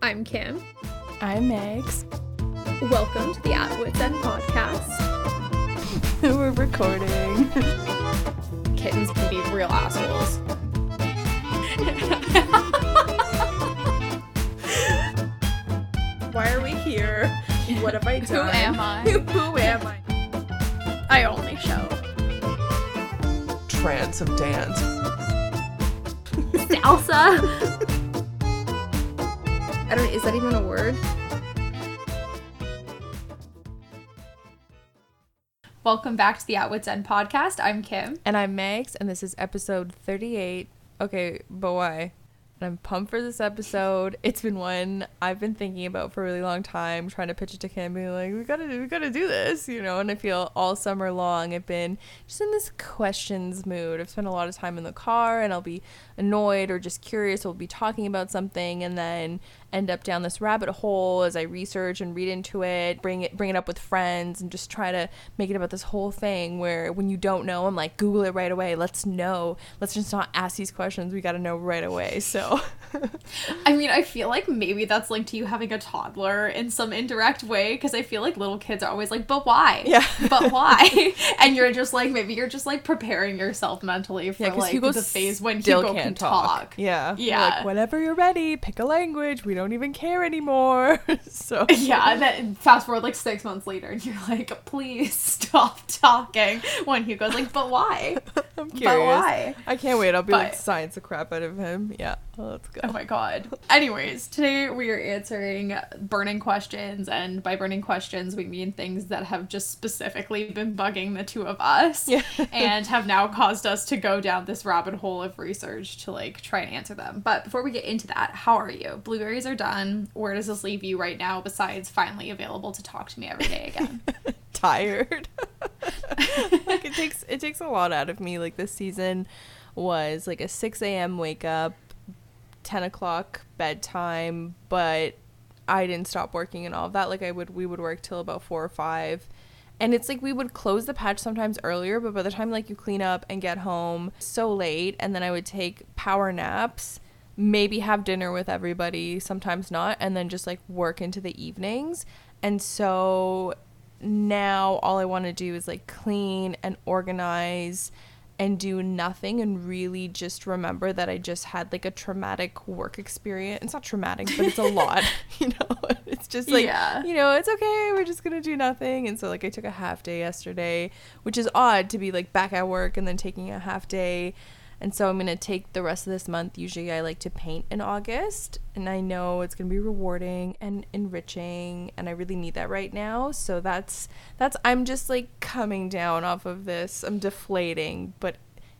I'm Kim. I'm Megs. Welcome to the At Wits End podcast. We're recording. Kittens can be real assholes. Why are we here? What have I done? Who am I? Who am I? I only show. trance of dance. Salsa. I don't. Is that even a word? Welcome back to the At Wits End podcast. I'm Kim. And I'm Megs, and this is episode 38. Okay, but why? And I'm pumped for this episode. It's been one I've been thinking about for a really long time, trying to pitch it to Kim, being like, we gotta do, we gotta do this, you know. And I feel all summer long I've been just in this questions mood. I've spent a lot of time in the car, and I'll be annoyed or just curious. We'll be talking about something, and then end up down this rabbit hole as I research and read into it, bring it bring it up with friends and just try to make it about this whole thing where when you don't know, I'm like, Google it right away. Let's know. Let's just not ask these questions. We gotta know right away. So I mean, I feel like maybe that's linked to you having a toddler in some indirect way because I feel like little kids are always like, but why? Yeah. But why? and you're just like, maybe you're just like preparing yourself mentally for yeah, like the phase when Hugo can't can talk. talk. Yeah. Yeah. Like whenever you're ready, pick a language. We don't even care anymore. so Yeah, and then fast forward like six months later, and you're like, please stop talking. When Hugo's like, but why? I'm curious. But why? I can't wait. I'll be like science the crap out of him. Yeah. Well, let's go. Oh my god. Anyways, today we are answering burning questions, and by burning questions, we mean things that have just specifically been bugging the two of us Yeah. and have now caused us to go down this rabbit hole of research to like try and answer them. But before we get into that, how are you? Blueberries are done. Where does this leave you right now besides finally available to talk to me every day again? tired. like it takes it takes a lot out of me. Like this season was like a six a.m. wake up, ten o'clock bedtime, but I didn't stop working and all of that. Like I would we would work till about four or five. And it's like we would close the patch sometimes earlier, but by the time like you clean up and get home so late, and then I would take power naps, maybe have dinner with everybody, sometimes not, and then just like work into the evenings. And so now all I want to do is like clean and organize and do nothing and really just remember that I just had like a traumatic work experience. It's not traumatic, but it's a lot, you know. It's just like Yeah. you know, it's okay. We're just going to do nothing. And so like I took a half day yesterday, which is odd to be like back at work and then taking a half day. And so I'm going to take the rest of this month. Usually I like to paint in August, and I know it's going to be rewarding and enriching, and I really need that right now. So that's that's I'm just like coming down off of this. I'm deflating, but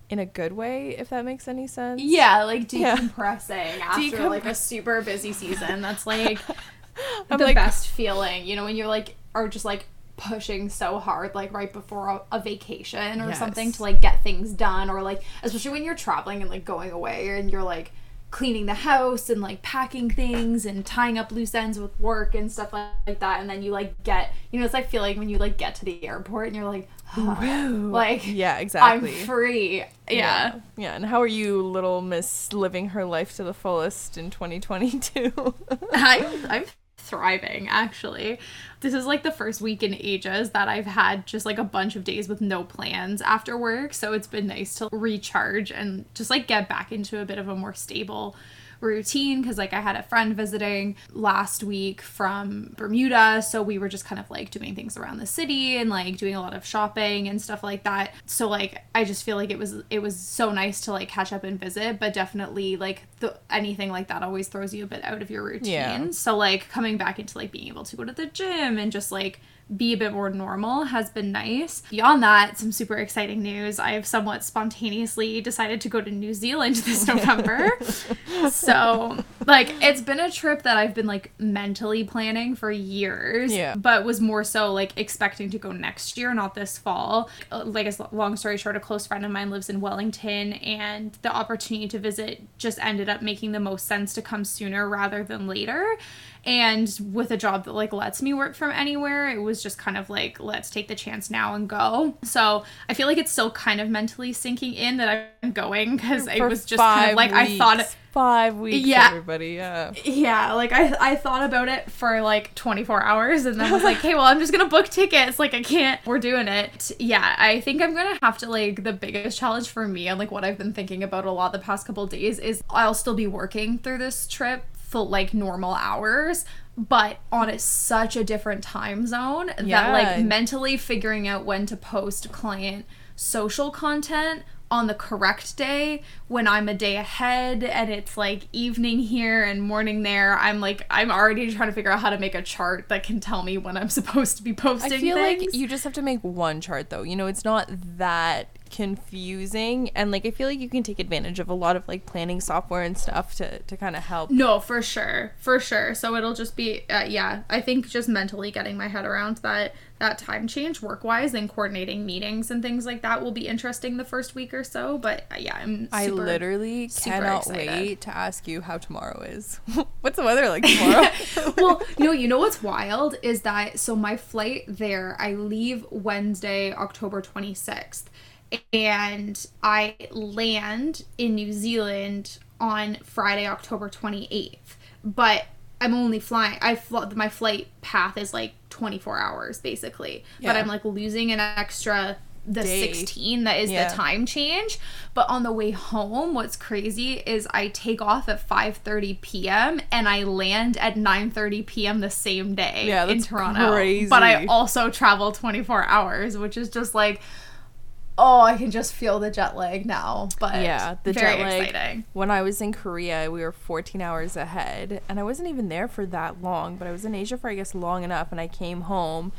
in a good way, if that makes any sense. Yeah, like Yeah. decompressing after Decom- like a super busy season. That's like I'm the like- best feeling. You know, when you're like are just like pushing so hard like right before a, a vacation or something to like get things done or like especially when you're traveling and like going away and you're like cleaning the house and like packing things and tying up loose ends with work and stuff like, that and then you like get you know it's like feeling when you like get to the airport and you're like like Yeah, exactly. I'm free yeah. Yeah, and how are you, little miss, living her life to the fullest in 2022? I'm I'm thriving actually. This is like the first week in ages that I've had just like a bunch of days with no plans after work, so it's been nice to recharge and just like get back into a bit of a more stable routine because like I had a friend visiting last week from Bermuda so we were just kind of like doing things around the city and like doing a lot of shopping and stuff like that so like I just feel like it was it was so nice to like catch up and visit but definitely like the anything like that always throws you a bit out of your routine Yeah. so like coming back into like being able to go to the gym and just like be a bit more normal has been nice. Beyond that, some super exciting news. I have somewhat spontaneously decided to go to New Zealand this November. so, like, it's been a trip that I've been like mentally planning for years, Yeah. but was more so like expecting to go next year, not this fall. Uh, Like, as long story short, a close friend of mine lives in Wellington, and the opportunity to visit just ended up making the most sense to come sooner rather than later. And with a job that like lets me work from anywhere, it was just kind of like, let's take the chance now and go. So I feel like it's still kind of mentally sinking in that I'm going because it was just kind of like I thought weeks. five weeks, Yeah. everybody. Yeah. Yeah, like I I thought about it for like 24 hours and then was like, "Okay, well, I'm just going to book tickets. Like I can't. We're doing it." Yeah, I think I'm going to have to like the biggest challenge for me and like what I've been thinking about a lot the past couple days is I'll still be working through this trip full like normal hours, but on a, such a different time zone that like mentally figuring out when to post client social content on the correct day when I'm a day ahead and it's like evening here and morning there. I'm like I'm already trying to figure out how to make a chart that can tell me when I'm supposed to be posting. I feel things. like you just have to make one chart though. You know, it's not that confusing and like I feel like you can take advantage of a lot of like planning software and stuff to to kind of help. No, for sure, for sure. So it'll just be, uh, yeah. I think just mentally getting my head around that that time change, work wise, and coordinating meetings and things like that will be interesting the first week or so. But uh, yeah, I'm. Super, I literally cannot wait to ask you how tomorrow is. What's the weather like tomorrow? well, no, you know what's wild is that so my flight there, I leave Wednesday, October 26th, and I land in New Zealand on Friday, October 28th. But I'm only flying. I fl- my flight path is like 24 hours basically, but I'm like losing an extra the Day. 16 that is Yeah. the time change but on the way home what's crazy is i take off at 5.30 p.m and i land at 9.30 p.m the same day Yeah, in toronto crazy. but i also travel 24 hours which is just like oh i can just feel the jet lag now but yeah, the jet lag. exciting When I was in Korea, we were 14 hours ahead, and I wasn't even there for that long, but I was in Asia for I guess long enough, and I came home,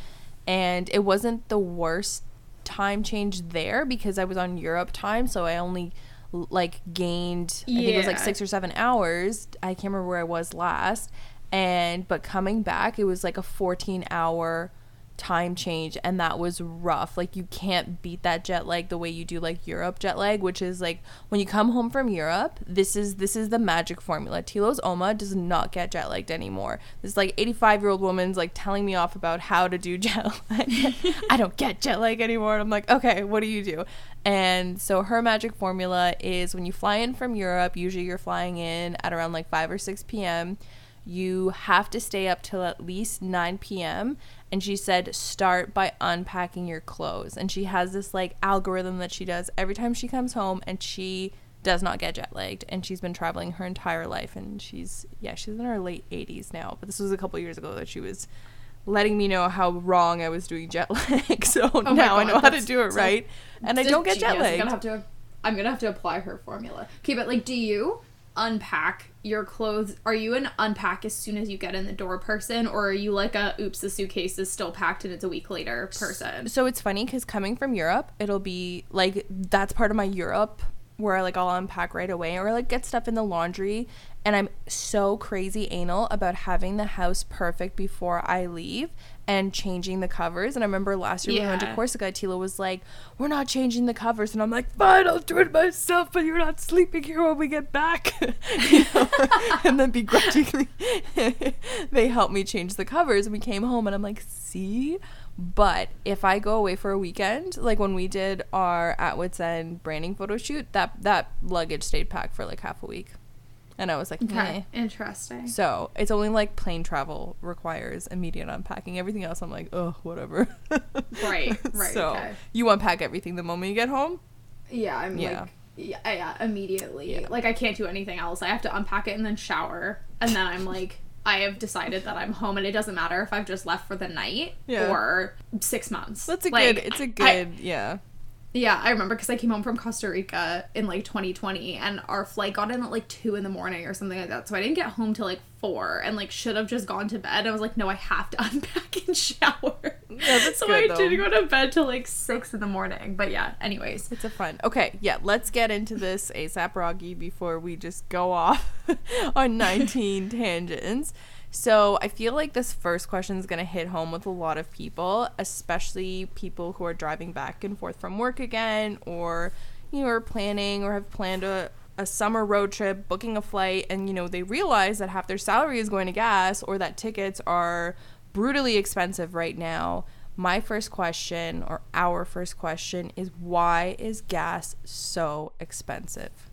and it wasn't the worst time change there because I was on Europe time, so I only like gained I think it was like six or seven hours. I can't remember where I was last, and but coming back, it was like a 14 hour time change and that was rough. Like you can't beat that jet lag the way you do like europe jet lag which is like when you come home from europe this is this is the magic formula. Tilo's oma does not get jet lagged anymore. This like 85 year old woman's like telling me off about how to do jet lag. I don't get jet lag anymore. And i'm like okay what do you do? And so her magic formula is when you fly in from europe usually you're flying in at around like 5 or 6 p.m you have to stay up till at least 9 p.m. And she said, start by unpacking your clothes. And she has this like algorithm that she does every time she comes home, and she does not get jet lagged. And she's been traveling her entire life. And she's, yeah, she's in her late 80s now. But this was a couple years ago that she was letting me know how wrong I was doing jet lag. So Oh now I know how to do it right. And I don't get is jet genius. I'm gonna have to. I'm gonna have to apply her formula. Okay, but like, do you unpack your clothes? Are you an unpack as soon as you get in the door person, or are you like a oops, the suitcase is still packed and it's a week later person? So it's funny because coming from Europe, it'll be like that's part of my Europe where I like I'll unpack right away or like get stuff in the laundry. And I'm so crazy anal about having the house perfect before I leave and changing the covers. And I remember last year when we went to Corsica, Tilo was like, We're not changing the covers. And I'm like, Fine, I'll do it myself, but you're not sleeping here when we get back. And then begrudgingly, they helped me change the covers. And we came home and I'm like, See? But if I go away for a weekend, like when we did our at Wits End branding photo shoot, that that luggage stayed packed for like half a week, and I was like, Okay, "Meh." interesting. So it's only like plane travel requires immediate unpacking. Everything else, I'm like, oh, whatever. Right, right, So okay. you unpack everything the moment you get home. Yeah, I'm Yeah. like. Yeah, yeah, immediately. Yeah. Like I can't do anything else. I have to unpack it and then shower, and then I'm like, I have decided that I'm home, and it doesn't matter if I've just left for the night Yeah. or six months. That's a Like, good. It's a I- good. yeah. Yeah, I remember because I came home from Costa Rica in like 2020 and our flight got in at like 2 in the morning or something like that. So I didn't get home till like 4 and like should have just gone to bed. I was like, no, I have to unpack and shower. Yeah, that's so good, I though. did go to bed till like 6 in the morning. But yeah, anyways. It's a fun. Okay, yeah, let's get into this ASAP Rocky before we just go off on 19 tangents. So, I feel like this first question is going to hit home with a lot of people, especially people who are driving back and forth from work again or you know, are planning or have planned a a summer road trip, booking a flight, and you know, they realize that half their salary is going to gas or that tickets are brutally expensive right now. My first question, or our first question, is why is gas so expensive?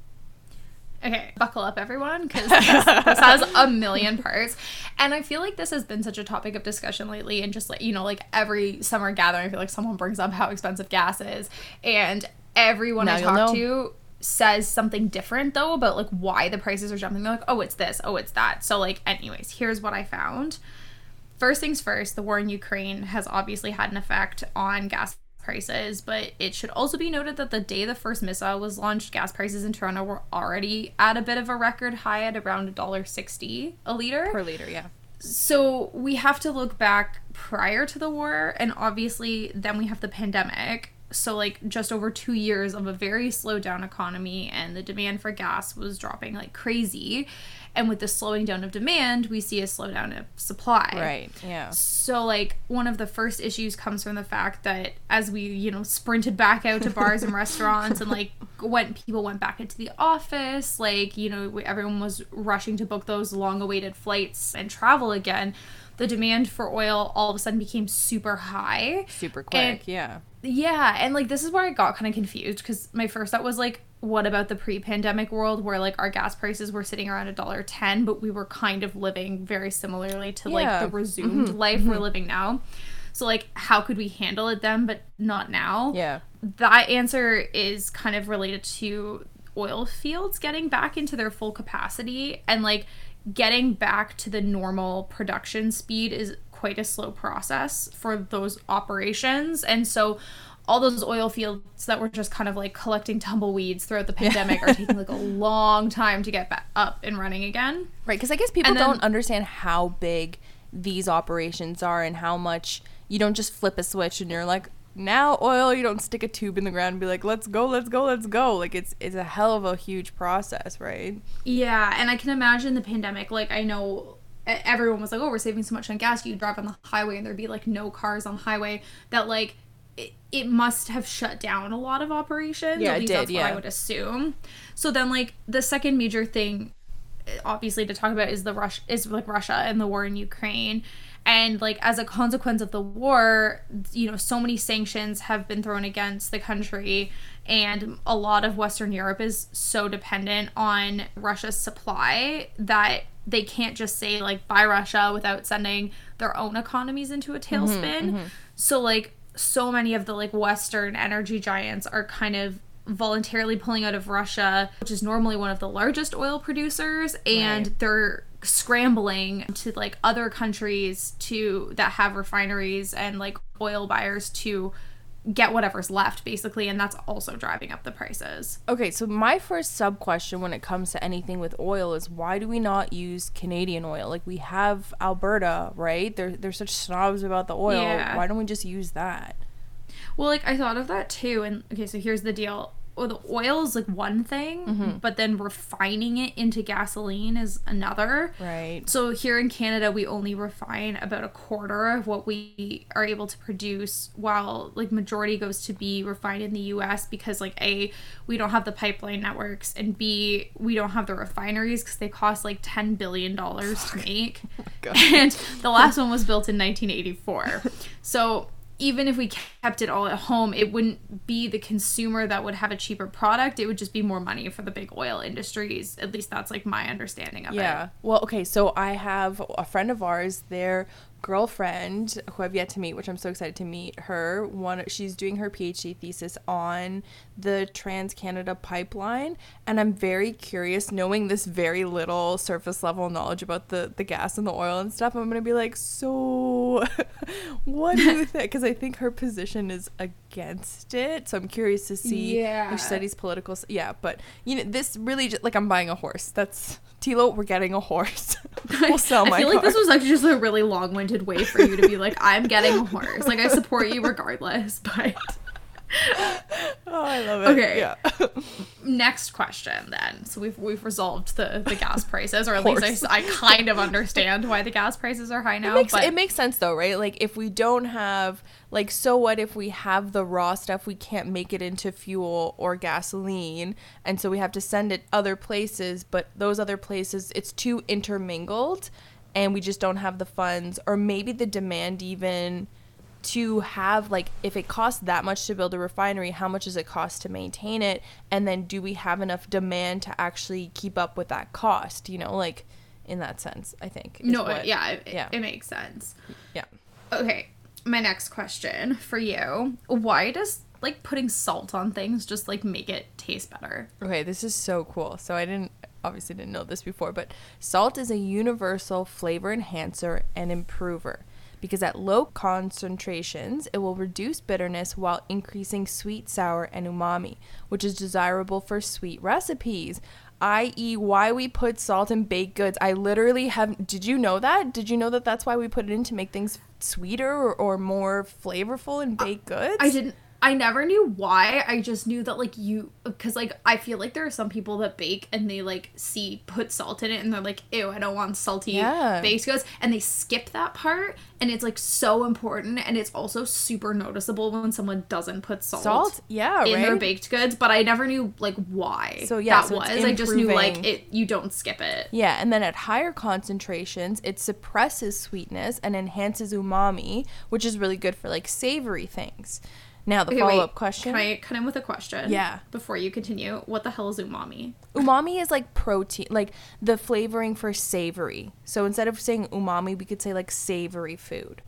Okay, buckle up, everyone, because this, this has a million parts. And I feel like this has been such a topic of discussion lately. And just like, you know, like every summer gathering, I feel like someone brings up how expensive gas is. And everyone Now I talk to says something different, though, about like why the prices are jumping. They're like, oh, it's this, oh, it's that. So, like, anyways, here's what I found. First things first, the war in Ukraine has obviously had an effect on gas prices, but it should also be noted that the day the first missile was launched, gas prices in Toronto were already at a bit of a record high at around $1.60 a liter. Per liter, yeah. So we have to look back prior to the war, and obviously then we have the pandemic. So, like, just over two years of a very slowed down economy, and the demand for gas was dropping like crazy. And with the slowing down of demand, we see a slowdown of supply. Right. Yeah. So, like, one of the first issues comes from the fact that as we, you know, sprinted back out to bars and restaurants and, like, when people went back into the office, like, you know, everyone was rushing to book those long awaited flights and travel again, the demand for oil all of a sudden became super high. Super quick. And- yeah. Yeah, and like this is where I got kind of confused because my first thought was like, what about the pre-pandemic world where like our gas prices were sitting around a dollar ten, but we were kind of living very similarly to like the resumed mm-hmm. life we're mm-hmm. living now. So like, how could we handle it then, but not now? Yeah. that answer is kind of related to oil fields getting back into their full capacity and like getting back to the normal production speed is quite a slow process for those operations and so all those oil fields that were just kind of like collecting tumbleweeds throughout the pandemic are taking like a long time to get back up and running again Right, because I guess people then- don't understand how big these operations are and how much you don't just flip a switch and you're like, now oil, you don't stick a tube in the ground and be like, let's go, let's go, let's go. Like it's it's a hell of a huge process, right? Yeah, and I can imagine the pandemic. Like, I know everyone was like, "Oh, we're saving so much on gas." You drive on the highway, and there'd be like no cars on the highway. That like it, it must have shut down a lot of operations. Yeah, At it did, that's what yeah. I would assume. So then, like the second major thing, eh, obviously, to talk about is the Rush is like Russia and the war in Ukraine. And like as a consequence of the war, you know, so many sanctions have been thrown against the country, and a lot of Western Europe is so dependent on Russia's supply that they can't just say like buy Russia without sending their own economies into a mm-hmm, tailspin. Mm-hmm. So like so many of the like Western energy giants are kind of voluntarily pulling out of Russia, which is normally one of the largest oil producers, and Right. they're scrambling to like other countries to that have refineries and like oil buyers to get whatever's left basically and that's also driving up the prices. Okay, so my first sub question when it comes to anything with oil is why do we not use Canadian oil? Like we have Alberta, right? They're they're such snobs about the oil. Yeah. Why don't we just use that? Well, like I thought of that too, and okay, so here's the deal. Well, the oil is like one thing, mm-hmm. but then refining it into gasoline is another. Right. So here in Canada, we only refine about a quarter of what we are able to produce, while like majority goes to be refined in the U.S. because like a we don't have the pipeline networks, and b we don't have the refineries because they cost like ten billion dollars to oh make, God. and the last one was built in 1984. So even if we kept it all at home, it wouldn't be the consumer that would have a cheaper product. It would just be more money for the big oil industries. At least that's like my understanding of it. Yeah. Well, okay, so I have a friend of ours, their girlfriend, who I've yet to meet, which I'm so excited to meet her. One she's doing her PhD thesis on the Trans Canada pipeline, and I'm very curious knowing this very little surface level knowledge about the the gas and the oil and stuff. I'm going to be like, "So what do you think?" Cuz I think her position is against it. So I'm curious to see Yeah. if she studies political yeah, but you know, this really just like I'm buying a horse. That's Tilo, we're getting a horse. we'll sell my I feel car. like this was actually just a really long-winded way for you to be like, I'm getting a horse. Like I support you regardless, but oh, I love it. Okay. Yeah. next question then. So we've we've resolved the the gas prices, or at least I, I kind of understand why the gas prices are high now. it makes but it makes sense though, right? Like if we don't have like so what if we have the raw stuff we can't make it into fuel or gasoline and so we have to send it other places, but those other places it's too intermingled and we just don't have the funds or maybe the demand even to have like if it costs that much to build a refinery how much does it cost to maintain it and then do we have enough demand to actually keep up with that cost you know like in that sense i think no, what- yeah, it, yeah. it makes sense. yeah Okay, my next question for you: Why does like putting salt on things just like make it taste better? Okay, this is so cool. So I didn't obviously didn't know this before, but salt is a universal flavor enhancer and improver because at low concentrations, it will reduce bitterness while increasing sweet, sour, and umami, which is desirable for sweet recipes. I.e., why we put salt in baked goods. I literally have. Did you know that? Did you know that that's why we put it in to make things sweeter or, or more flavorful in baked goods? I didn't. I never knew why. I just knew that like you, because like I feel like there are some people that bake and they like see put salt in it and they're like, ew, I don't want salty Yeah. baked goods, and they skip that part. And it's like so important, and it's also super noticeable when someone doesn't put salt. Salt? Yeah, in their baked goods, but I never knew like why. So, yeah, that so was. I just knew like it. You don't skip it. Yeah, and then at higher concentrations, it suppresses sweetness and enhances umami, which is really good for like savory things. Now, the Okay, follow up question Can I cut in with a question? Yeah. Before you continue, what the hell is umami? umami is like protein, like the flavoring for savory. So instead of saying umami, we could say like savory food.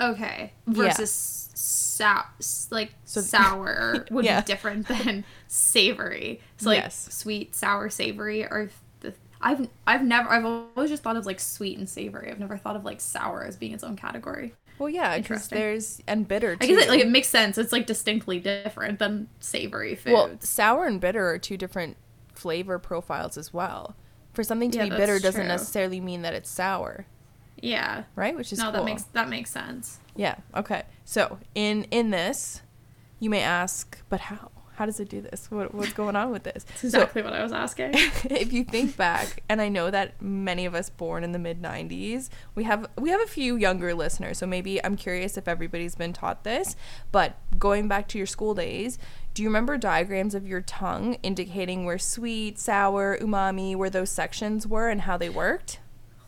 Okay. Yeah. Versus sou- like sour would Yeah. be different than savory. So like Yes. sweet, sour, savory are the I've I've never I've always just thought of like sweet and savory. I've never thought of like sour as being its own category. Well, yeah, because there's and bitter too. I guess it, like it makes sense. It's like distinctly different than savory food. well, sour and bitter are two different flavor profiles as well. For something to Yeah, be bitter doesn't true. necessarily mean that it's sour, yeah. right? Which is No, cool. that makes that makes sense. Yeah. Okay. So in in this, you may ask, but how? How does it do this? What, what's going on with this? That's exactly what I was asking. If you think back, and I know that many of us born in the mid '90s, we have we have a few younger listeners. So maybe I'm curious if everybody's been taught this. But going back to your school days, do you remember diagrams of your tongue indicating where sweet, sour, umami, where those sections were and how they worked?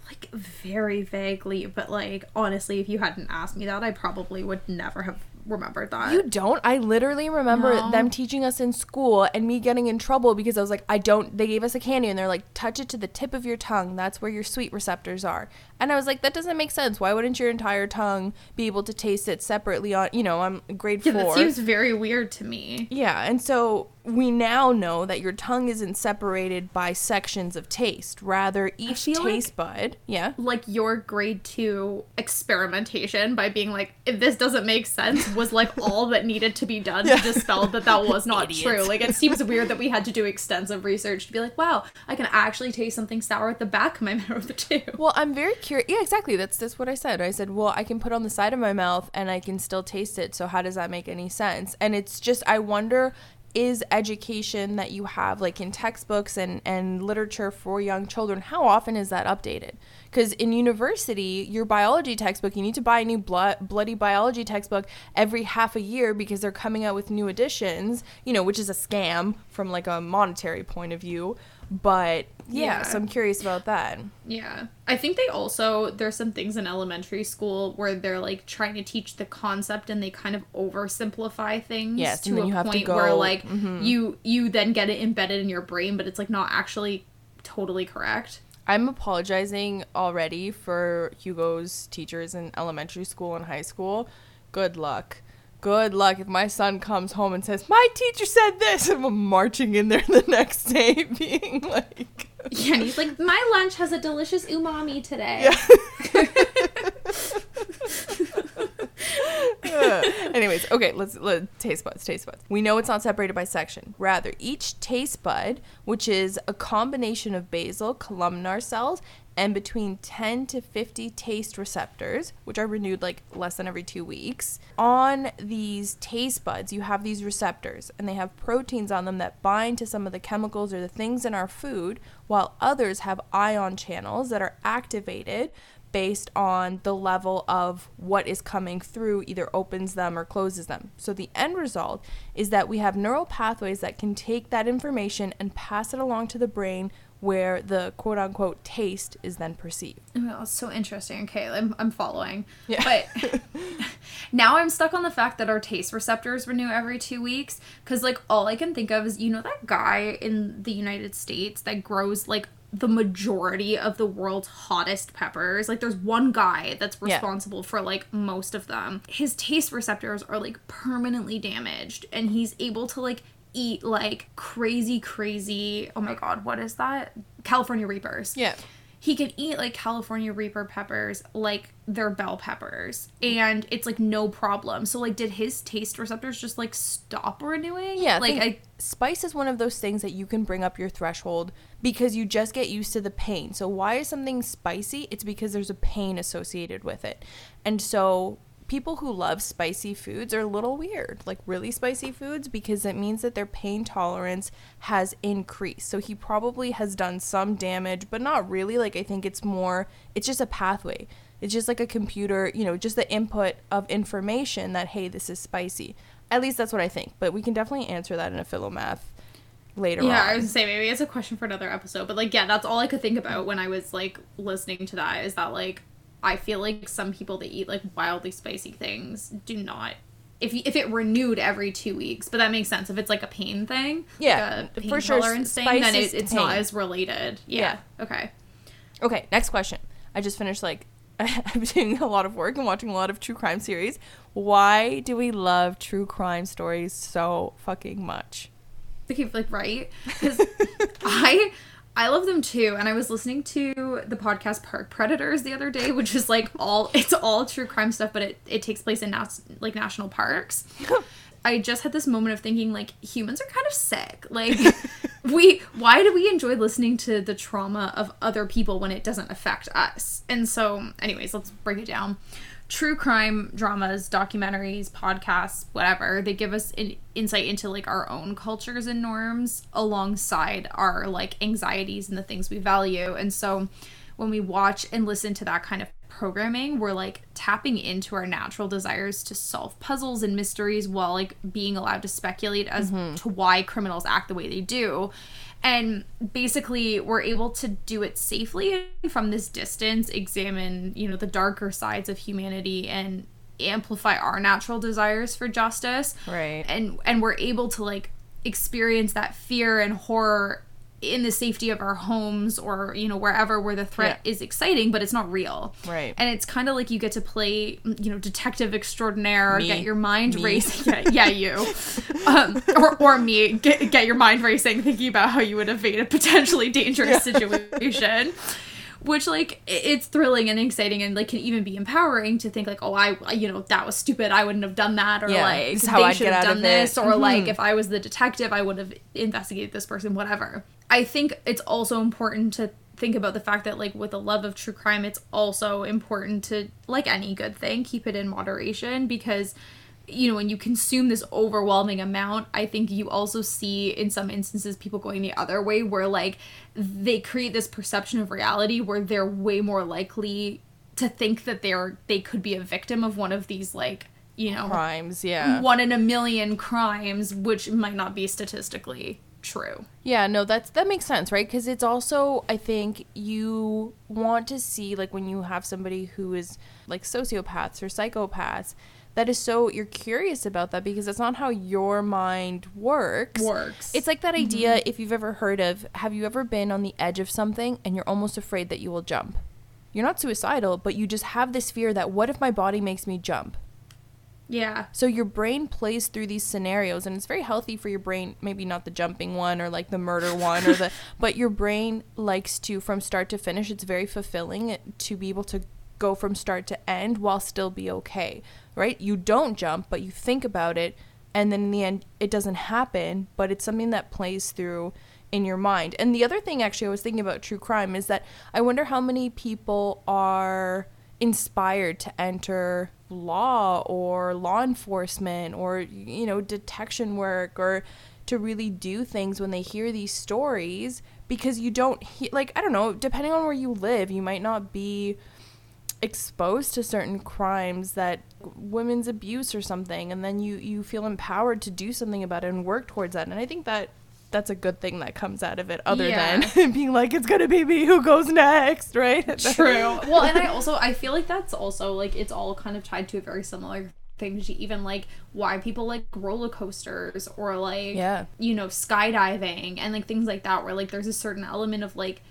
like very vaguely, but like honestly, if you hadn't asked me that, I probably would never have remembered that. You don't? I literally remember No. them teaching us in school and me getting in trouble because I was like, I don't. They gave us a candy and they're like, touch it to the tip of your tongue. That's where your sweet receptors are. And I was like, that doesn't make sense. Why wouldn't your entire tongue be able to taste it separately on, you know, I'm grade yeah, four. that seems very weird to me. Yeah, and so we now know that your tongue isn't separated by sections of taste. Rather, each feel like- taste bud, yeah, Like your grade two experimentation by being like, if this doesn't make sense, was like all that needed to be done to dispel that that was not Idiots. true. Like it seems weird that we had to do extensive research to be like, wow, I can actually taste something sour at the back of my mouth too. Well, I'm very curious. Yeah, exactly. That's that's what I said. I said, well, I can put on the side of my mouth and I can still taste it. So how does that make any sense? And it's just I wonder is education that you have like in textbooks and and literature for young children how often is that updated? Because in university your biology textbook you need to buy a new blood, bloody biology textbook every half a year because they're coming out with new editions you know which is a scam from like a monetary point of view but yeah, Yeah. so i'm curious about that Yeah. I think they also there's some things in elementary school where they're like trying to teach the concept and they kind of oversimplify things Yes, to a have to point where go- like mhm. you you then get it embedded in your brain but it's like not actually totally correct. I'm apologizing already for Hugo's teachers in elementary school and high school. Good luck. Good luck if my son comes home and says, My teacher said this, and I'm marching in there the next day being like, Yeah, and he's like, My lunch has a delicious umami today. Uh, Anyways, okay, let's let taste buds, taste buds. We know it's not separated by section. Rather, each taste bud, which is a combination of basal columnar cells and between 10 to 50 taste receptors, which are renewed like less than every 2 weeks. On these taste buds, you have these receptors and they have proteins on them that bind to some of the chemicals or the things in our food, while others have ion channels that are activated based on the level of what is coming through either opens them or closes them. So the end result is that we have neural pathways that can take that information and pass it along to the brain where the quote unquote taste is then perceived. Oh, that's so interesting. Okay, I'm, I'm following. Yeah. But now I'm stuck on the fact that our taste receptors renew every two weeks. Because, like, all I can think of is, you know, that guy in the United States that grows, like, the majority of the world's hottest peppers. Like, there's one guy that's Yeah. responsible for, like, most of them. His taste receptors are, like, permanently damaged. And he's able to, like, eat, like, crazy, crazy. Oh my god, what is that? California Reapers Yeah. he can eat like California Reaper peppers like they're bell peppers and it's like no problem. So like did his taste receptors just like stop renewing? Yeah, Like I spice is one of those things that you can bring up your threshold because you just get used to the pain. So why is something spicy? It's because there's a pain associated with it. And so people who love spicy foods are a little weird, like really spicy foods because it means that their pain tolerance has increased. So he probably has done some damage, but not really. Like I think it's more it's just a pathway. It's just like a computer, you know, just the input of information that hey, this is spicy. At least that's what I think. But we can definitely answer that in a philomath later yeah, on. I was gonna say maybe it's a question for another episode, but like yeah, that's all I could think about when I was like listening to that is that like I feel like some people that eat like wildly spicy things do not. If, if it renewed every two weeks, but that makes sense. If it's like a pain thing, Yeah, like a pain for sure, thing, then it, it's not as related. Yeah. Okay. Okay, next question. I just finished like I'm doing a lot of work and watching a lot of true crime series. Why do we love true crime stories so fucking much? Okay, like right because I I love them too, and I was listening to the podcast Park Predators the other day, which is like all it's all true crime stuff, but it it takes place in nas- like national parks. I just had this moment of thinking like humans are kind of sick. Like we why do we enjoy listening to the trauma of other people when it doesn't affect us? And so anyways, let's break it down. True crime dramas, documentaries, podcasts, whatever, they give us an insight into like our own cultures and norms alongside our like anxieties and the things we value. And so when we watch and listen to that kind of programming, we're like tapping into our natural desires to solve puzzles and mysteries while like being allowed to speculate as mm-hmm. to why criminals act the way they do. And basically, we're able to do it safely and from this distance, examine, you know, the darker sides of humanity and amplify our natural desires for justice Right. and and we're able to like experience that fear and horror in the safety of our homes or you know wherever where the threat Yeah. is exciting but it's not real Right. and it's kind of like you get to play you know detective extraordinaire Me. get your mind Me. racing yeah, yeah you um, or, or me get, get your mind racing thinking about how you would evade a potentially dangerous situation which like it's thrilling and exciting and like can even be empowering to think like oh i you know that was stupid i wouldn't have done that or Yeah, like they I'd should have done this it. or like Mhm. if i was the detective i would have investigated this person whatever i think it's also important to think about the fact that like with a love of true crime it's also important to like any good thing keep it in moderation because you know when you consume this overwhelming amount i think you also see in some instances people going the other way where like they create this perception of reality where they're way more likely to think that they're they could be a victim of one of these like you know Crimes, yeah. one in a million crimes which might not be statistically true Yeah, no, that's that makes sense, right? Because it's also, I think, you want to see like when you have somebody who is like sociopaths or psychopaths. That is so you're curious about that because that's not how your mind works. works It's like that mm-hmm. idea if you've ever heard of have you ever been on the edge of something and you're almost afraid that you will jump? You're not suicidal, but you just have this fear that what if my body makes me jump? Yeah So your brain plays through these scenarios and it's very healthy for your brain, maybe not the jumping one or like the murder one or the but your brain likes to from start to finish, it's very fulfilling to be able to go from start to end while still be okay, right? You don't jump, but you think about it and then in the end it doesn't happen, but it's something that plays through in your mind. And the other thing actually I was thinking about true crime is that I wonder how many people are inspired to enter law or law enforcement or you know detection work or to really do things when they hear these stories because you don't he- like I don't know depending on where you live you might not be exposed to certain crimes that women's abuse or something and then you you feel empowered to do something about it and work towards that. And I think that that's a good thing that comes out of it other Yeah. than being like it's gonna be me who goes next right True. well, and I also I feel like that's also like it's all kind of tied to a very similar thing to even like why people like roller coasters or like Yeah. you know skydiving and like things like that where like there's a certain element of like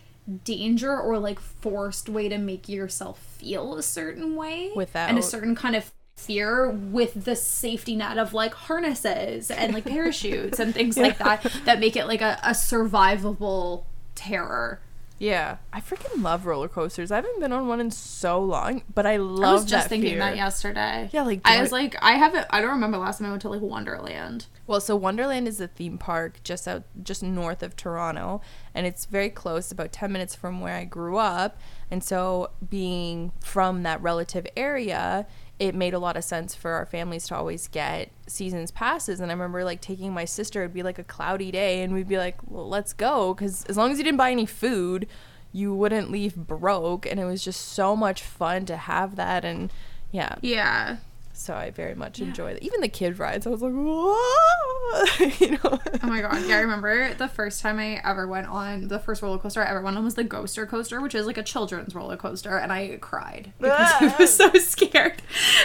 danger or like forced way to make yourself feel a certain way without and a certain kind of fear with the safety net of like harnesses and like parachutes and things like that that make it like a, a survivable terror yeah i freaking love roller coasters i haven't been on one in so long but i love I was just that thinking fear. that yesterday. Yeah, like, I was I- like, I haven't. I don't remember last time I went to like Wonderland. Well, so Wonderland is a theme park just out just north of Toronto and it's very close about 10 minutes from where I grew up. And so being from that relative area, it made a lot of sense for our families to always get seasons passes. And I remember like taking my sister it'd be like a cloudy day and we'd be like, well, "Let's go" cuz as long as you didn't buy any food, you wouldn't leave broke. And it was just so much fun to have that and yeah, Yeah. So I very much enjoy it. Even the kid rides, I was like, Whoa! you know. Oh my god. Yeah, I remember the first time I ever went on the first roller coaster I ever went on was the Ghoster coaster, which is like a children's roller coaster, and I cried because I was so scared.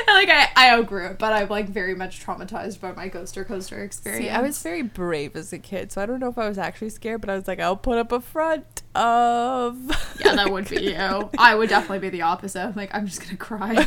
And, like I, I outgrew it, but I'm like very much traumatized by my Ghoster coaster experience. See, I was very brave as a kid, so I don't know if I was actually scared, but I was like, I'll put up a front of. Yeah, that would be you. I would definitely be the opposite. I'm like, I'm just gonna cry.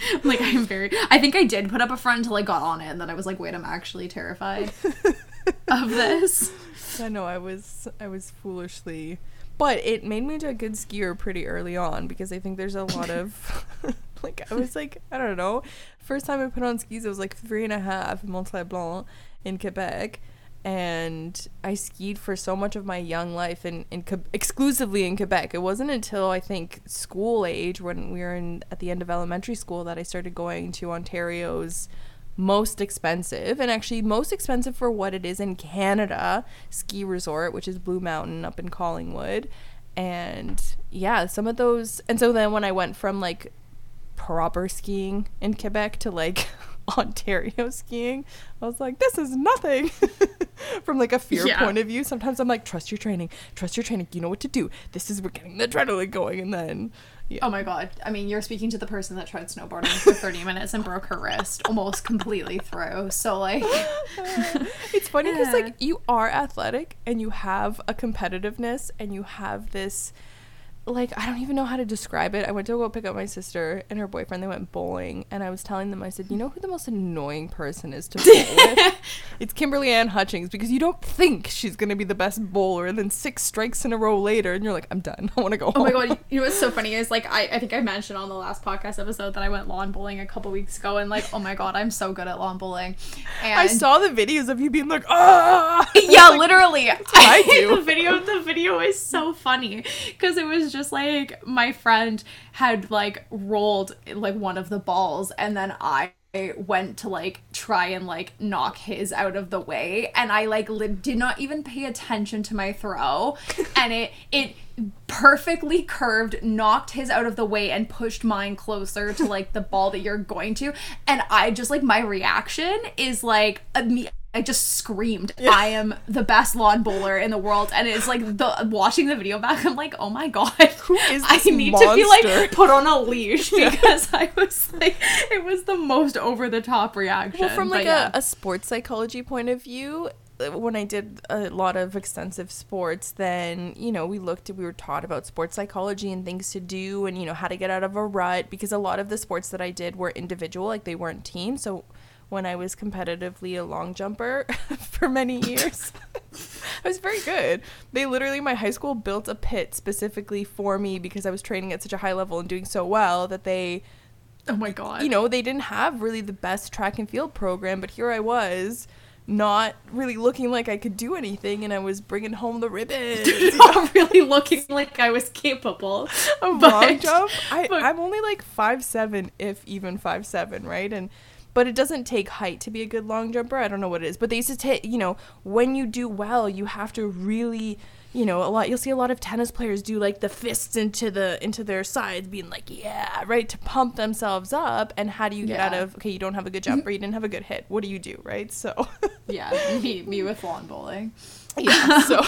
like I'm very I think I did put up a front until I got on it and then I was like, wait, I'm actually terrified of this. I know I was I was foolishly, but it made me into a good skier pretty early on because I think there's a lot of like I was like I don't know. First time I put on skis, it was like three and a half in Mont Blanc in Quebec, and I skied for so much of my young life in, in exclusively in Quebec. It wasn't until I think school age when we were in at the end of elementary school that I started going to Ontario's most expensive and actually most expensive for what it is in Canada ski resort, which is Blue Mountain up in Collingwood. And yeah, some of those and so then when I went from like proper skiing in Quebec to like Ontario skiing, I was like, this is nothing. From like a fear Yeah. point of view, sometimes I'm like, trust your training, trust your training. You know what to do. This is we're getting the adrenaline going, and then yeah, Oh my god. I mean, you're speaking to the person that tried snowboarding for 30 minutes and broke her wrist almost completely through. So like it's funny because Yeah. like you are athletic and you have a competitiveness and you have this like I don't even know how to describe it. I went to go pick up my sister and her boyfriend. They went bowling, and I was telling them, I said, "You know who the most annoying person is to bowl with? It's Kimberly Ann Hutchings because you don't think she's gonna be the best bowler, and then six strikes in a row later, and you're like, I'm done. I want to go Oh my god, you know what's so funny is like I, I think I mentioned on the last podcast episode that I went lawn bowling a couple weeks ago and like oh my god I'm so good at lawn bowling. And I saw the videos of you being like, ah. yeah, literally. I do. the video the video is so funny because it was just like my friend had like rolled like one of the balls and then I went to like try and like knock his out of the way and I like li- did not even pay attention to my throw and it it perfectly curved knocked his out of the way and pushed mine closer to like the ball that you're going to and I just like my reaction is like imme- I just screamed, "I am the best lawn bowler in the world!" And it's like the watching the video back, I'm like, "Oh my god, who is I need to be like put on a leash because I was like, it was the most over the top reaction." Well, from But like yeah. a, a sports psychology point of view, uh, when I did a lot of extensive sports, then you know we looked, we were taught about sports psychology and things to do, and you know how to get out of a rut. Because a lot of the sports that I did were individual, like they weren't team. So when I was competitively a long jumper for many years. I was very good. They literally, my high school built a pit specifically for me because I was training at such a high level and doing so well that they oh my god, you know, they didn't have really the best track and field program, but here I was, not really looking like I could do anything, and I was bringing home the ribbons. not really looking like I was capable of but- long jump. I, but- I'm only like five seven, if even five seven, right? And but it doesn't take height to be a good long jumper. I don't know what it is, but they used to take, you know, when you do well, you have to really, you know, a lot. You'll see a lot of tennis players do like the fists into the into their sides, being like, yeah, right, to pump themselves up. And how do you get out of? Okay, you don't have a good jumper, you didn't have a good hit. What do you do, right? So, Yeah, me, me with lawn bowling. Yeah. So,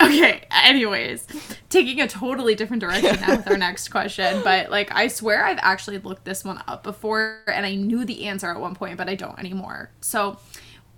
Okay, anyways, taking a totally different direction now with our next question, but like I swear I've actually looked this one up before and I knew the answer at one point, but I don't anymore. So,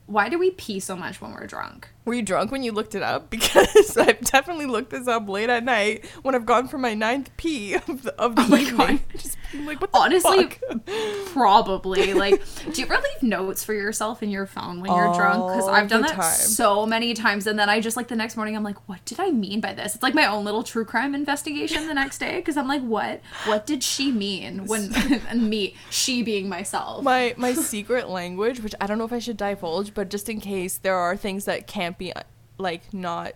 why do we pee so much when we're drunk? Were you drunk when you looked it up? Because I've definitely looked this up late at night when I've gone for my ninth pee of the, of the Oh my evening. God. Just like, what Honestly, fuck? probably. Like, do you ever leave notes for yourself in your phone when you're drunk? Because I've done that time. so many times, and then I just like the next morning, I'm like, what did I mean by this? It's like my own little true crime investigation the next day because I'm like, what? What did she mean when? and me, she being myself. my my secret language, which I don't know if I should divulge, but just in case there are things that can't be uh, like not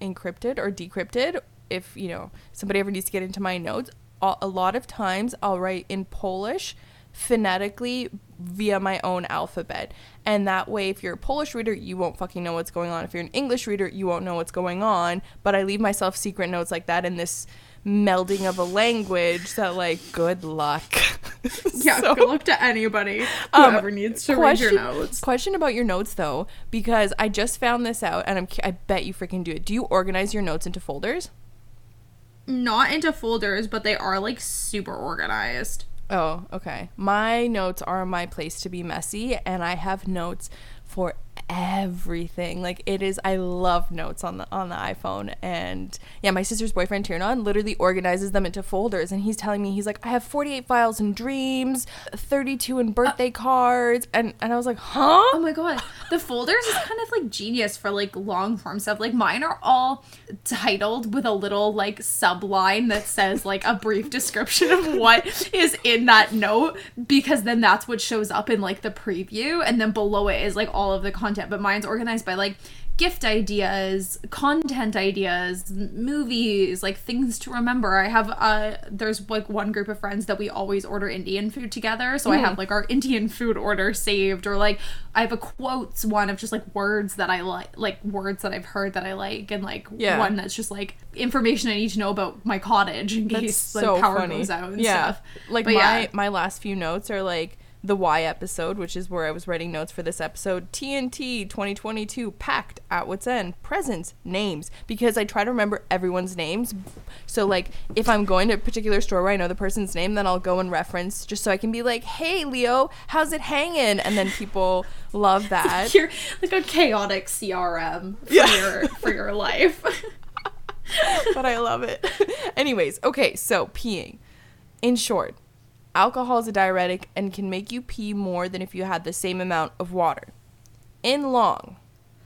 encrypted or decrypted, if you know somebody ever needs to get into my notes, a a lot of times I'll write in Polish phonetically via my own alphabet. And that way if you're a Polish reader, you won't fucking know what's going on. If you're an English reader, you won't know what's going on, but I leave myself secret notes like that in this melding of a language that like good luck. yeah, So- good luck to anybody Um, whoever needs to question, read your notes. Question about your notes though, because I just found this out, and I'm I bet you freaking do it. Do you organize your notes into folders? Not into folders, but they are like super organized. Oh, okay. My notes are my place to be messy, and I have notes for everything. Like it is I love notes on the on the iPhone and yeah, my sister's boyfriend Tiernan literally organizes them into folders and he's telling me he's like I have 48 files in dreams, 32 in birthday cards and and I was like, "Huh?" Oh my god, the folders is kind of like genius for like long form stuff. Like mine are all titled with a little like subline that says like a brief description of what is in that note because then that's what shows up in like the preview and then below it is like all of the content. But mine's organized by like gift ideas, content ideas, movies, like things to remember. I have uh there's like one group of friends that we always order Indian food together. So I have like our Indian food order saved or like I have a quotes one of just like words that I like like words that I've heard that I like and like Yeah. one that's just like information I need to know about my cottage in That's case like so power funny. goes out and yeah. stuff. Like But my yeah. my last few notes are like the Y episode, which is where I was writing notes for this episode. TNT 2022 packed at what's end. Presents names because I try to remember everyone's names. So like if I'm going to a particular store where I know the person's name, then I'll go and reference just so I can be like, "Hey Leo, how's it hanging?" And then people love that. You're like a chaotic CRM for Yeah. your for your life. but I love it. Anyways, okay, so peeing. In short, alcohol is a diuretic and can make you pee more than if you had the same amount of water. In long,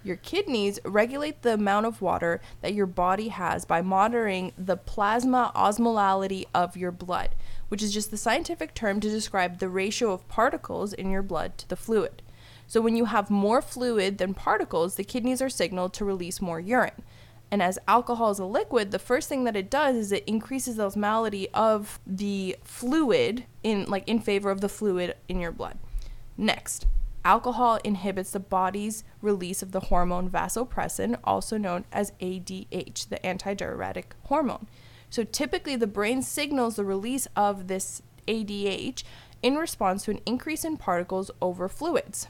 your kidneys regulate the amount of water that your body has by monitoring the plasma osmolality of your blood, which is just the scientific term to describe the ratio of particles in your blood to the fluid. So when you have more fluid than particles, the kidneys are signaled to release more urine. And as alcohol is a liquid, the first thing that it does is it increases the osmolality of the fluid in like in favor of the fluid in your blood. Next, alcohol inhibits the body's release of the hormone vasopressin, also known as ADH, the antidiuretic hormone. So typically the brain signals the release of this ADH in response to an increase in particles over fluids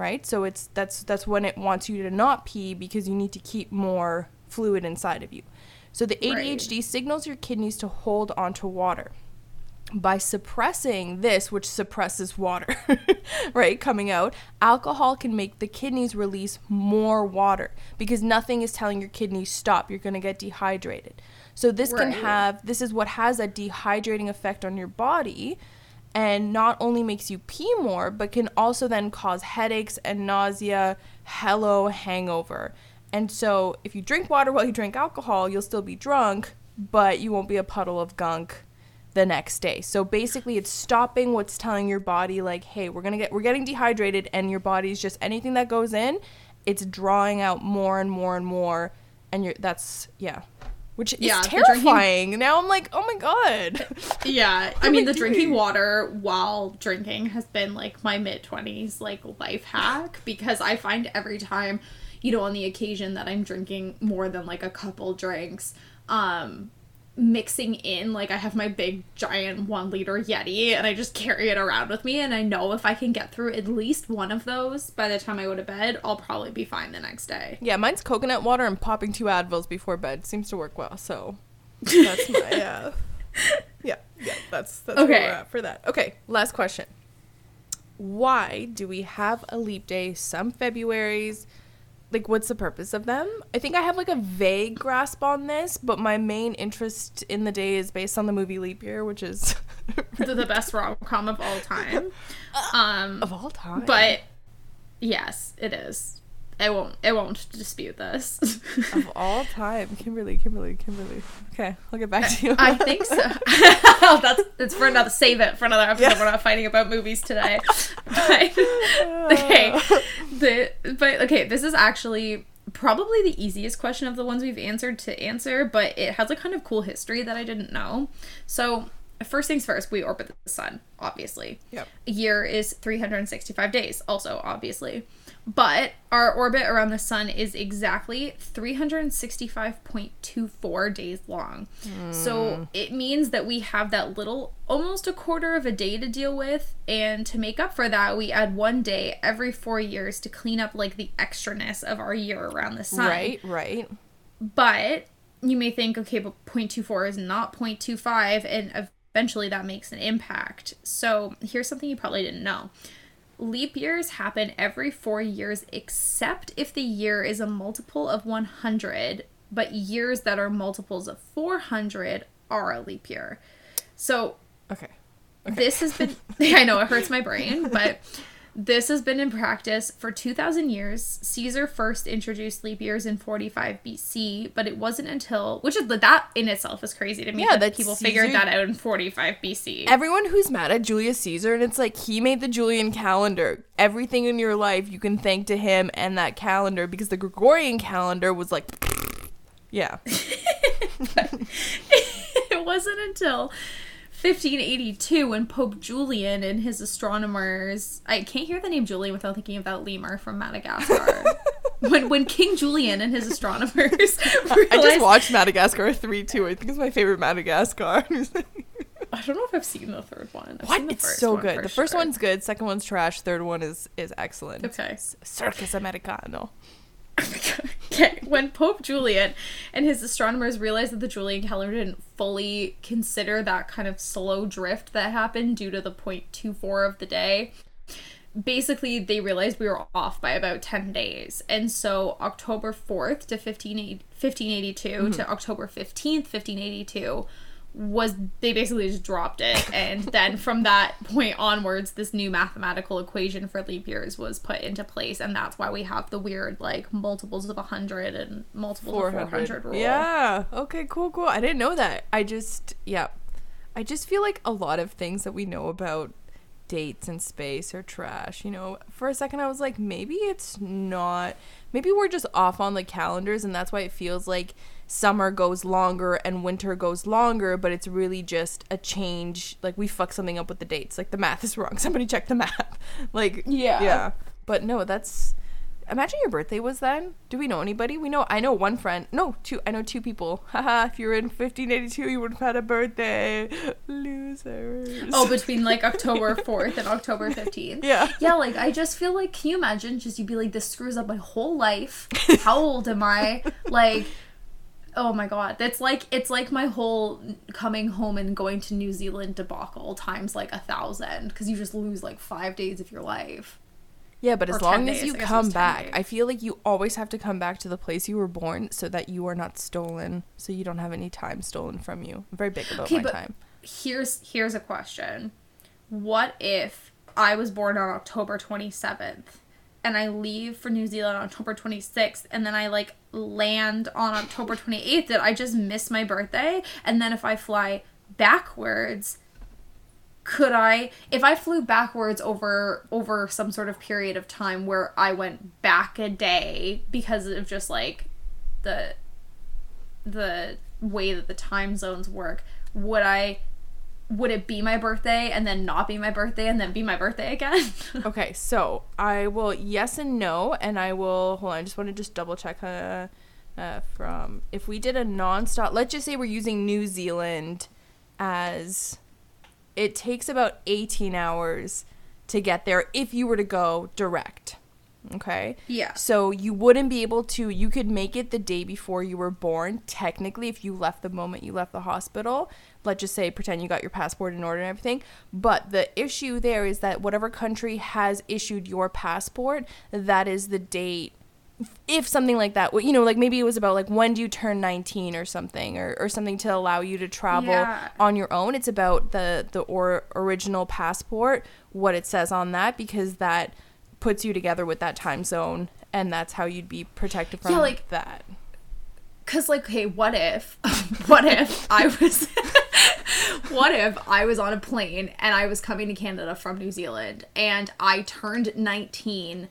right? So it's that's that's when it wants you to not pee because you need to keep more fluid inside of you. So the ADHD signals your kidneys to hold onto water. By suppressing this, which suppresses water, right, coming out, alcohol can make the kidneys release more water because nothing is telling your kidneys stop. You're going to get dehydrated. So this can have this is what has a dehydrating effect on your body and not only makes you pee more, but can also then cause headaches and nausea, hello, hangover. And so, if you drink water while you drink alcohol, you'll still be drunk, but you won't be a puddle of gunk the next day. So basically, it's stopping what's telling your body like, "Hey, we're gonna get we're getting dehydrated," and your body's just anything that goes in, it's drawing out more and more and more, and you're that's yeah, which is Yeah, drinking- terrifying. Now I'm like, oh my god. Yeah, I mean the drinking water while drinking has been like my mid 20s like life hack because I find every time, you know, on the occasion that I'm drinking more than like a couple drinks, um mixing in like I have my big giant 1 liter Yeti and I just carry it around with me and I know if I can get through at least one of those by the time I go to bed, I'll probably be fine the next day. Yeah, mine's coconut water and popping two Advils before bed seems to work well. So that's my uh, yeah, yeah. That's that's Okay. where we're at for that. Okay, last question. Why do we have a leap day some Februaries? Like, what's the purpose of them? I think I have like a vague grasp on this, but my main interest in the day is based on the movie Leap Year, which is the, best rom-com of all time. Um of all time. But yes, it is. I won't. I won't dispute this. of all time, Kimberly, Kimberly, Kimberly. Okay, I'll get back to you. I think so. That's it's for another. Save it for another episode. Yeah. We're not fighting about movies today. But, okay, the but okay. This is actually probably the easiest question of the ones we've answered to answer, but it has a kind of cool history that I didn't know. So. First things first, we orbit the sun, obviously. Yep. A year is 365 days, also, obviously. But our orbit around the sun is exactly 365.24 days long. So hmm. it means that we have that little, almost a quarter of a day to deal with. And to make up for that, we add one day every four years to clean up like the extraness of our year around the sun. Right, right. But you may think, okay, but 0.24 is not 0.25, and eventually that makes an impact. So here's something you probably didn't know. Leap years happen every four years, except if the year is a multiple of 100, but years that are multiples of 400 are a leap year. So Okay. this has been I know it hurts my brain, but this has been in practice for 2000 years. Caesar first introduced leap years in 45 BC, but it wasn't until which is that in itself is crazy to me Yeah, that that people figured that out in 45 BC. Everyone who's mad at Julius Caesar, and it's like he made the Julian calendar. Everything in your life you can thank to him and that calendar because the Gregorian calendar was like, yeah. it wasn't until 1582 when Pope Julian and his astronomers I can't hear the name Julian without thinking about lemur from Madagascar. when when King Julian and his astronomers I just watched Madagascar 3 too. I think it's my favorite Madagascar. I don't know if I've seen the third one. I've what? It's so good. The first sure. one's good, second one's trash, third one is is excellent. Okay. Circus Americano. Okay, when Pope Julian and his astronomers realized that the Julian calendar didn't fully consider that kind of slow drift that happened due to the 0.24 of the day, basically they realized we were off by about 10 days. And so October 4th to 15, 1582 to mm-hmm. October 15th, 1582 was they basically just dropped it and then from that point onwards this new mathematical equation for leap years was put into place and that's why we have the weird like multiples of 100 and multiples of 400 rule Yeah. Okay, cool, cool. I didn't know that. I just, yeah. I just feel like a lot of things that we know about dates and space are trash. You know, for a second I was like, maybe it's not. Maybe we're just off on the calendars and that's why it feels like summer goes longer and winter goes longer, but it's really just a change. Like we fuck something up with the dates. Like the math is wrong. Somebody check the math. like, Yeah. Yeah. But no, that's Imagine your birthday was then. Do we know anybody? We know. I know one friend. No, two. I know two people. Haha. If you were in 1582, you would have had a birthday. Losers. oh between like october 4th and october 15th yeah. yeah like i just feel like can you imagine just you'd be like this screws up my whole life how old am i like oh my god that's like it's like my whole coming home and going to new zealand debacle times like a thousand because you just lose like five days of your life Yeah, but as 10 long as you I guess it come back, days. I feel like you always have to come back to the place you were born so that you are not stolen, so you don't have any time stolen from you. I'm very big about Okay, my but- time. here's here's a question what if i was born on october 27th and i leave for new zealand on october 26th and then i like land on october 28th did i just miss my birthday and then if i fly backwards could i if i flew backwards over over some sort of period of time where i went back a day because of just like the the way that the time zones work, would I would it be my birthday and then not be my birthday and then be my birthday again? Okay, so I will yes and no, and I will hold on. I just want to just double check uh, uh, from if we did a nonstop. Let's just say we're using New Zealand as it takes about eighteen hours to get there if you were to go direct. Okay. Yeah. So you wouldn't be able to. You could make it the day before you were born. Technically, if you left the moment you left the hospital, let's just say pretend you got your passport in order and everything. But the issue there is that whatever country has issued your passport, that is the date. If something like that, you know, like maybe it was about like when do you turn 19 or something, or, or something to allow you to travel Yeah. on your own. It's about the the or, original passport, what it says on that, because that puts you together with that time zone, and that's how you'd be protected from Yeah, like- that. Cause like, hey, what if, what if I was, what if I was on a plane and I was coming to Canada from New Zealand and I turned 19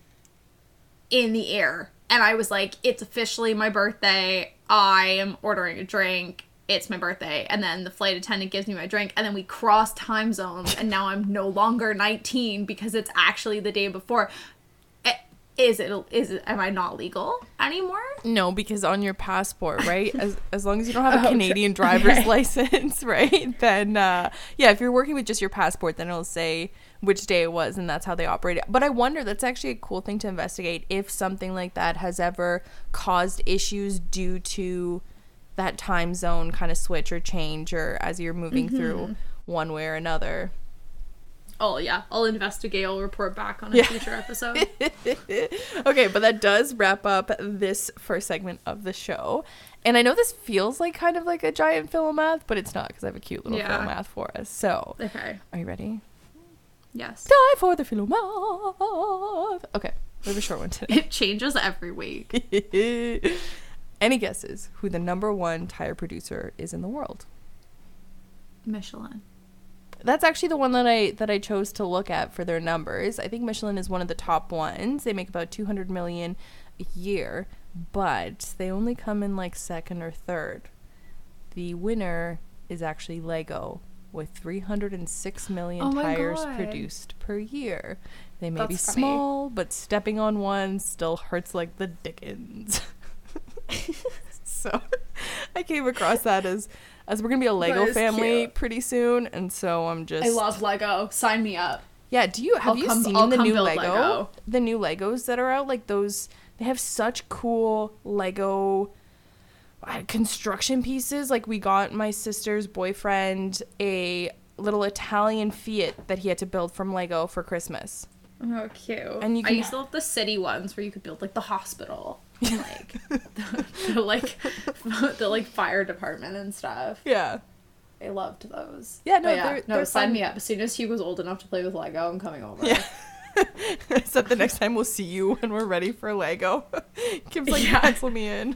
in the air and I was like, it's officially my birthday. I am ordering a drink. It's my birthday. And then the flight attendant gives me my drink and then we cross time zones and now I'm no longer 19 because it's actually the day before. Eh, Is it, is it, am I not legal anymore? No, because on your passport, right? As as long as you don't have a Okay. Canadian driver's license, right? Then uh yeah, if you're working with just your passport, then it'll say which day it was and that's how they operate it. But I wonder that's actually a cool thing to investigate if something like that has ever caused issues due to that time zone kind of switch or change or as you're moving Mm-hmm. through one way or another. Oh yeah, I'll investigate. I'll report back on a Yeah. future episode. okay, but that does wrap up this first segment of the show. And I know this feels like kind of like a giant philomath, but it's not because I have a cute little Yeah. philomath for us. So, okay. are you ready? Yes. Die for the philomath. Okay, we have a short one today. It changes every week. Any guesses who the number one tire producer is in the world? Michelin. That's actually the one that I that I chose to look at for their numbers. I think Michelin is one of the top ones. They make about 200 million a year, but they only come in like second or third. The winner is actually Lego with 306 million Oh tires God. produced per year. They may be That's funny. small, but stepping on one still hurts like the dickens. so I came across that as as we're gonna be a Lego family cute. pretty soon, and so I'm just I love Lego. Sign me up. yeah. Do you have I'll you come- seen I'll the new Lego? Lego. The new Legos that are out, like those, they have such cool Lego construction pieces. Like we got my sister's boyfriend a little Italian Fiat that he had to build from Lego for Christmas. Oh, cute. And you I can- used to love the city ones where you could build like the hospital, and, like the, the like the like fire department and stuff. Yeah. I loved those. Yeah, no, But they're- no. they're sign fun. me up as soon as he was old enough to play with Lego. I'm coming over. Yeah. Except the next time we'll see you when we're ready for Lego. Kim's like, Yeah. pencil me in.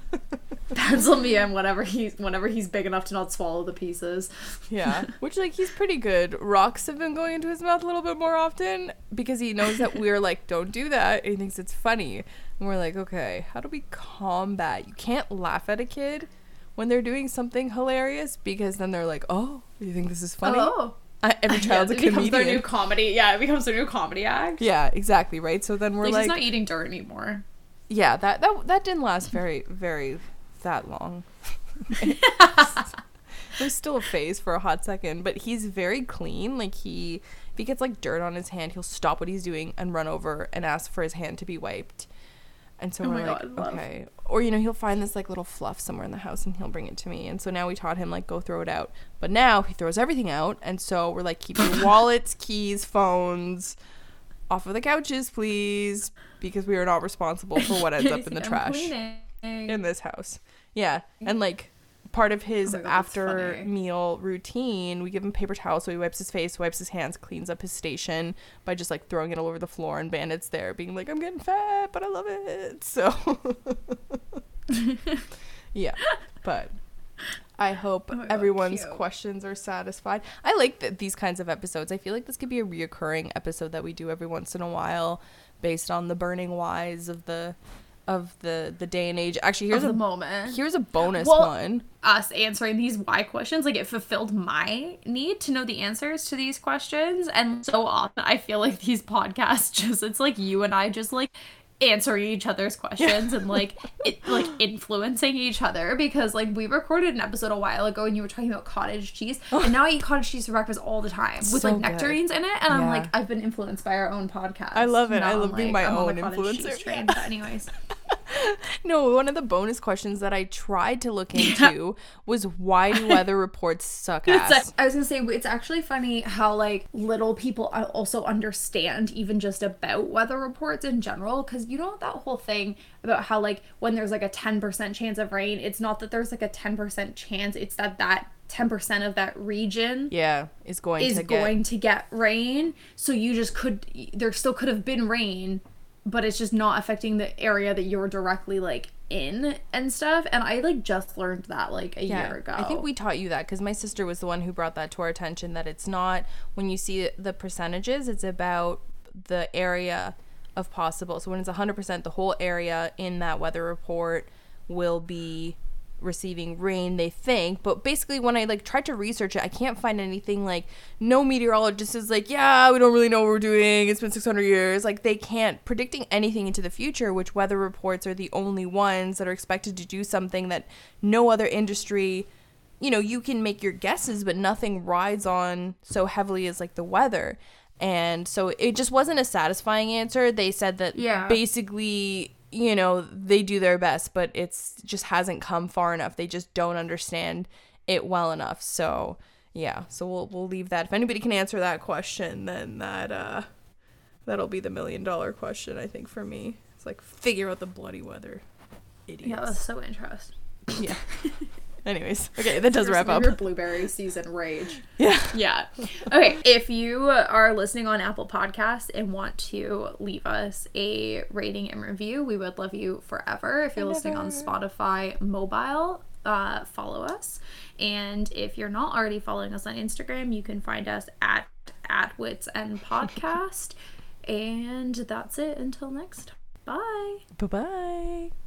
Pencil me in whenever he's whenever he's big enough to not swallow the pieces. Yeah, which like he's pretty good. Rocks have been going into his mouth a little bit more often because he knows that we're like, don't do that. And he thinks it's funny, and we're like, okay, how do we combat? You can't laugh at a kid when they're doing something hilarious because then they're like, oh, you think this is funny? Oh, I, every child's yeah, a it becomes their new comedy. Yeah, it becomes their new comedy act. yeah, exactly, right. So then we're Like, like, he's not eating dirt anymore. yeah, that that that didn't last very very that long. It was still a phase for a hot second, but he's very clean. Like he, if he gets like dirt on his hand, he'll stop what he's doing and run over and ask for his hand to be wiped. And so Oh we're like, God, okay. Or you know, he'll find this like little fluff somewhere in the house and he'll bring it to me. And so now we taught him like go throw it out. But now he throws everything out, and so we're like keep your wallets, keys, phones off of the couches, please, because we are not responsible for what ends up in the trash in this house. Yeah, and like part of his Oh God, after meal routine, we give him paper towels so he wipes his face, wipes his hands, cleans up his station by just like throwing it all over the floor and Bandit's there being like, I'm getting fat, but I love it. So Yeah. But I hope Oh God, everyone's cute. questions are satisfied. I like th- these kinds of episodes. I feel like this could be a reoccurring episode that we do every once in a while based on the burning whys of the of the the day and age. Actually, here's a moment. here's a bonus Well- one. us answering these why questions like it fulfilled my need to know the answers to these questions and so often i feel like these podcasts just it's like you and i just like answering each other's questions and like it like influencing each other because like we recorded an episode a while ago and you were talking about cottage cheese and now i eat cottage cheese for breakfast all the time with So like good. nectarines in it and i'm like i've been influenced by our own podcast I love it. I love I'm being like, my I'm own the cottage cheese influencer. train. But anyways No, one of the bonus questions that I tried to look into was why do weather reports suck ass? like- I was gonna say it's actually funny how like little people also understand even just about weather reports in general because you know that whole thing about how like when there's like a 10% chance of rain it's not that there's like a 10% chance it's that that 10% of that region yeah, is going is to get going to get rain so you just could there still could have been rain but it's just not affecting the area that you're directly like in and stuff and i like just learned that like a year ago I think we taught you that because my sister was the one who brought that to our attention that it's not when you see the percentages, it's about the area of possible. So when it's 100%, the whole area in that weather report will be receiving rain they think. But basically when i like tried to research it i can't find anything like no meteorologist is like yeah we don't really know what we're doing. It's been 600 years. Like they can't predicting anything into the future which weather reports are the only ones that are expected to do something that no other industry you know you can make your guesses but nothing rides on so heavily as like the weather. And so it just wasn't a satisfying answer. They said that Yeah. basically you know they do their best but it's just hasn't come far enough. They just don't understand it well enough. So yeah so we'll we'll leave that. If anybody can answer that question then that uh that'll be the million dollar question i think for me. It's like figure out the bloody weather idiots. yeah that's so interesting. Yeah. Anyways, okay, that does wrap up. Your blueberry season rage. Yeah. Yeah. Okay. If you are listening on Apple Podcasts and want to leave us a rating and review, we would love you forever. If you're listening on Spotify mobile, uh, follow us. And if you're not already following us on Instagram, you can find us at at Wits and Podcast. and that's it until next. Bye. Bye bye.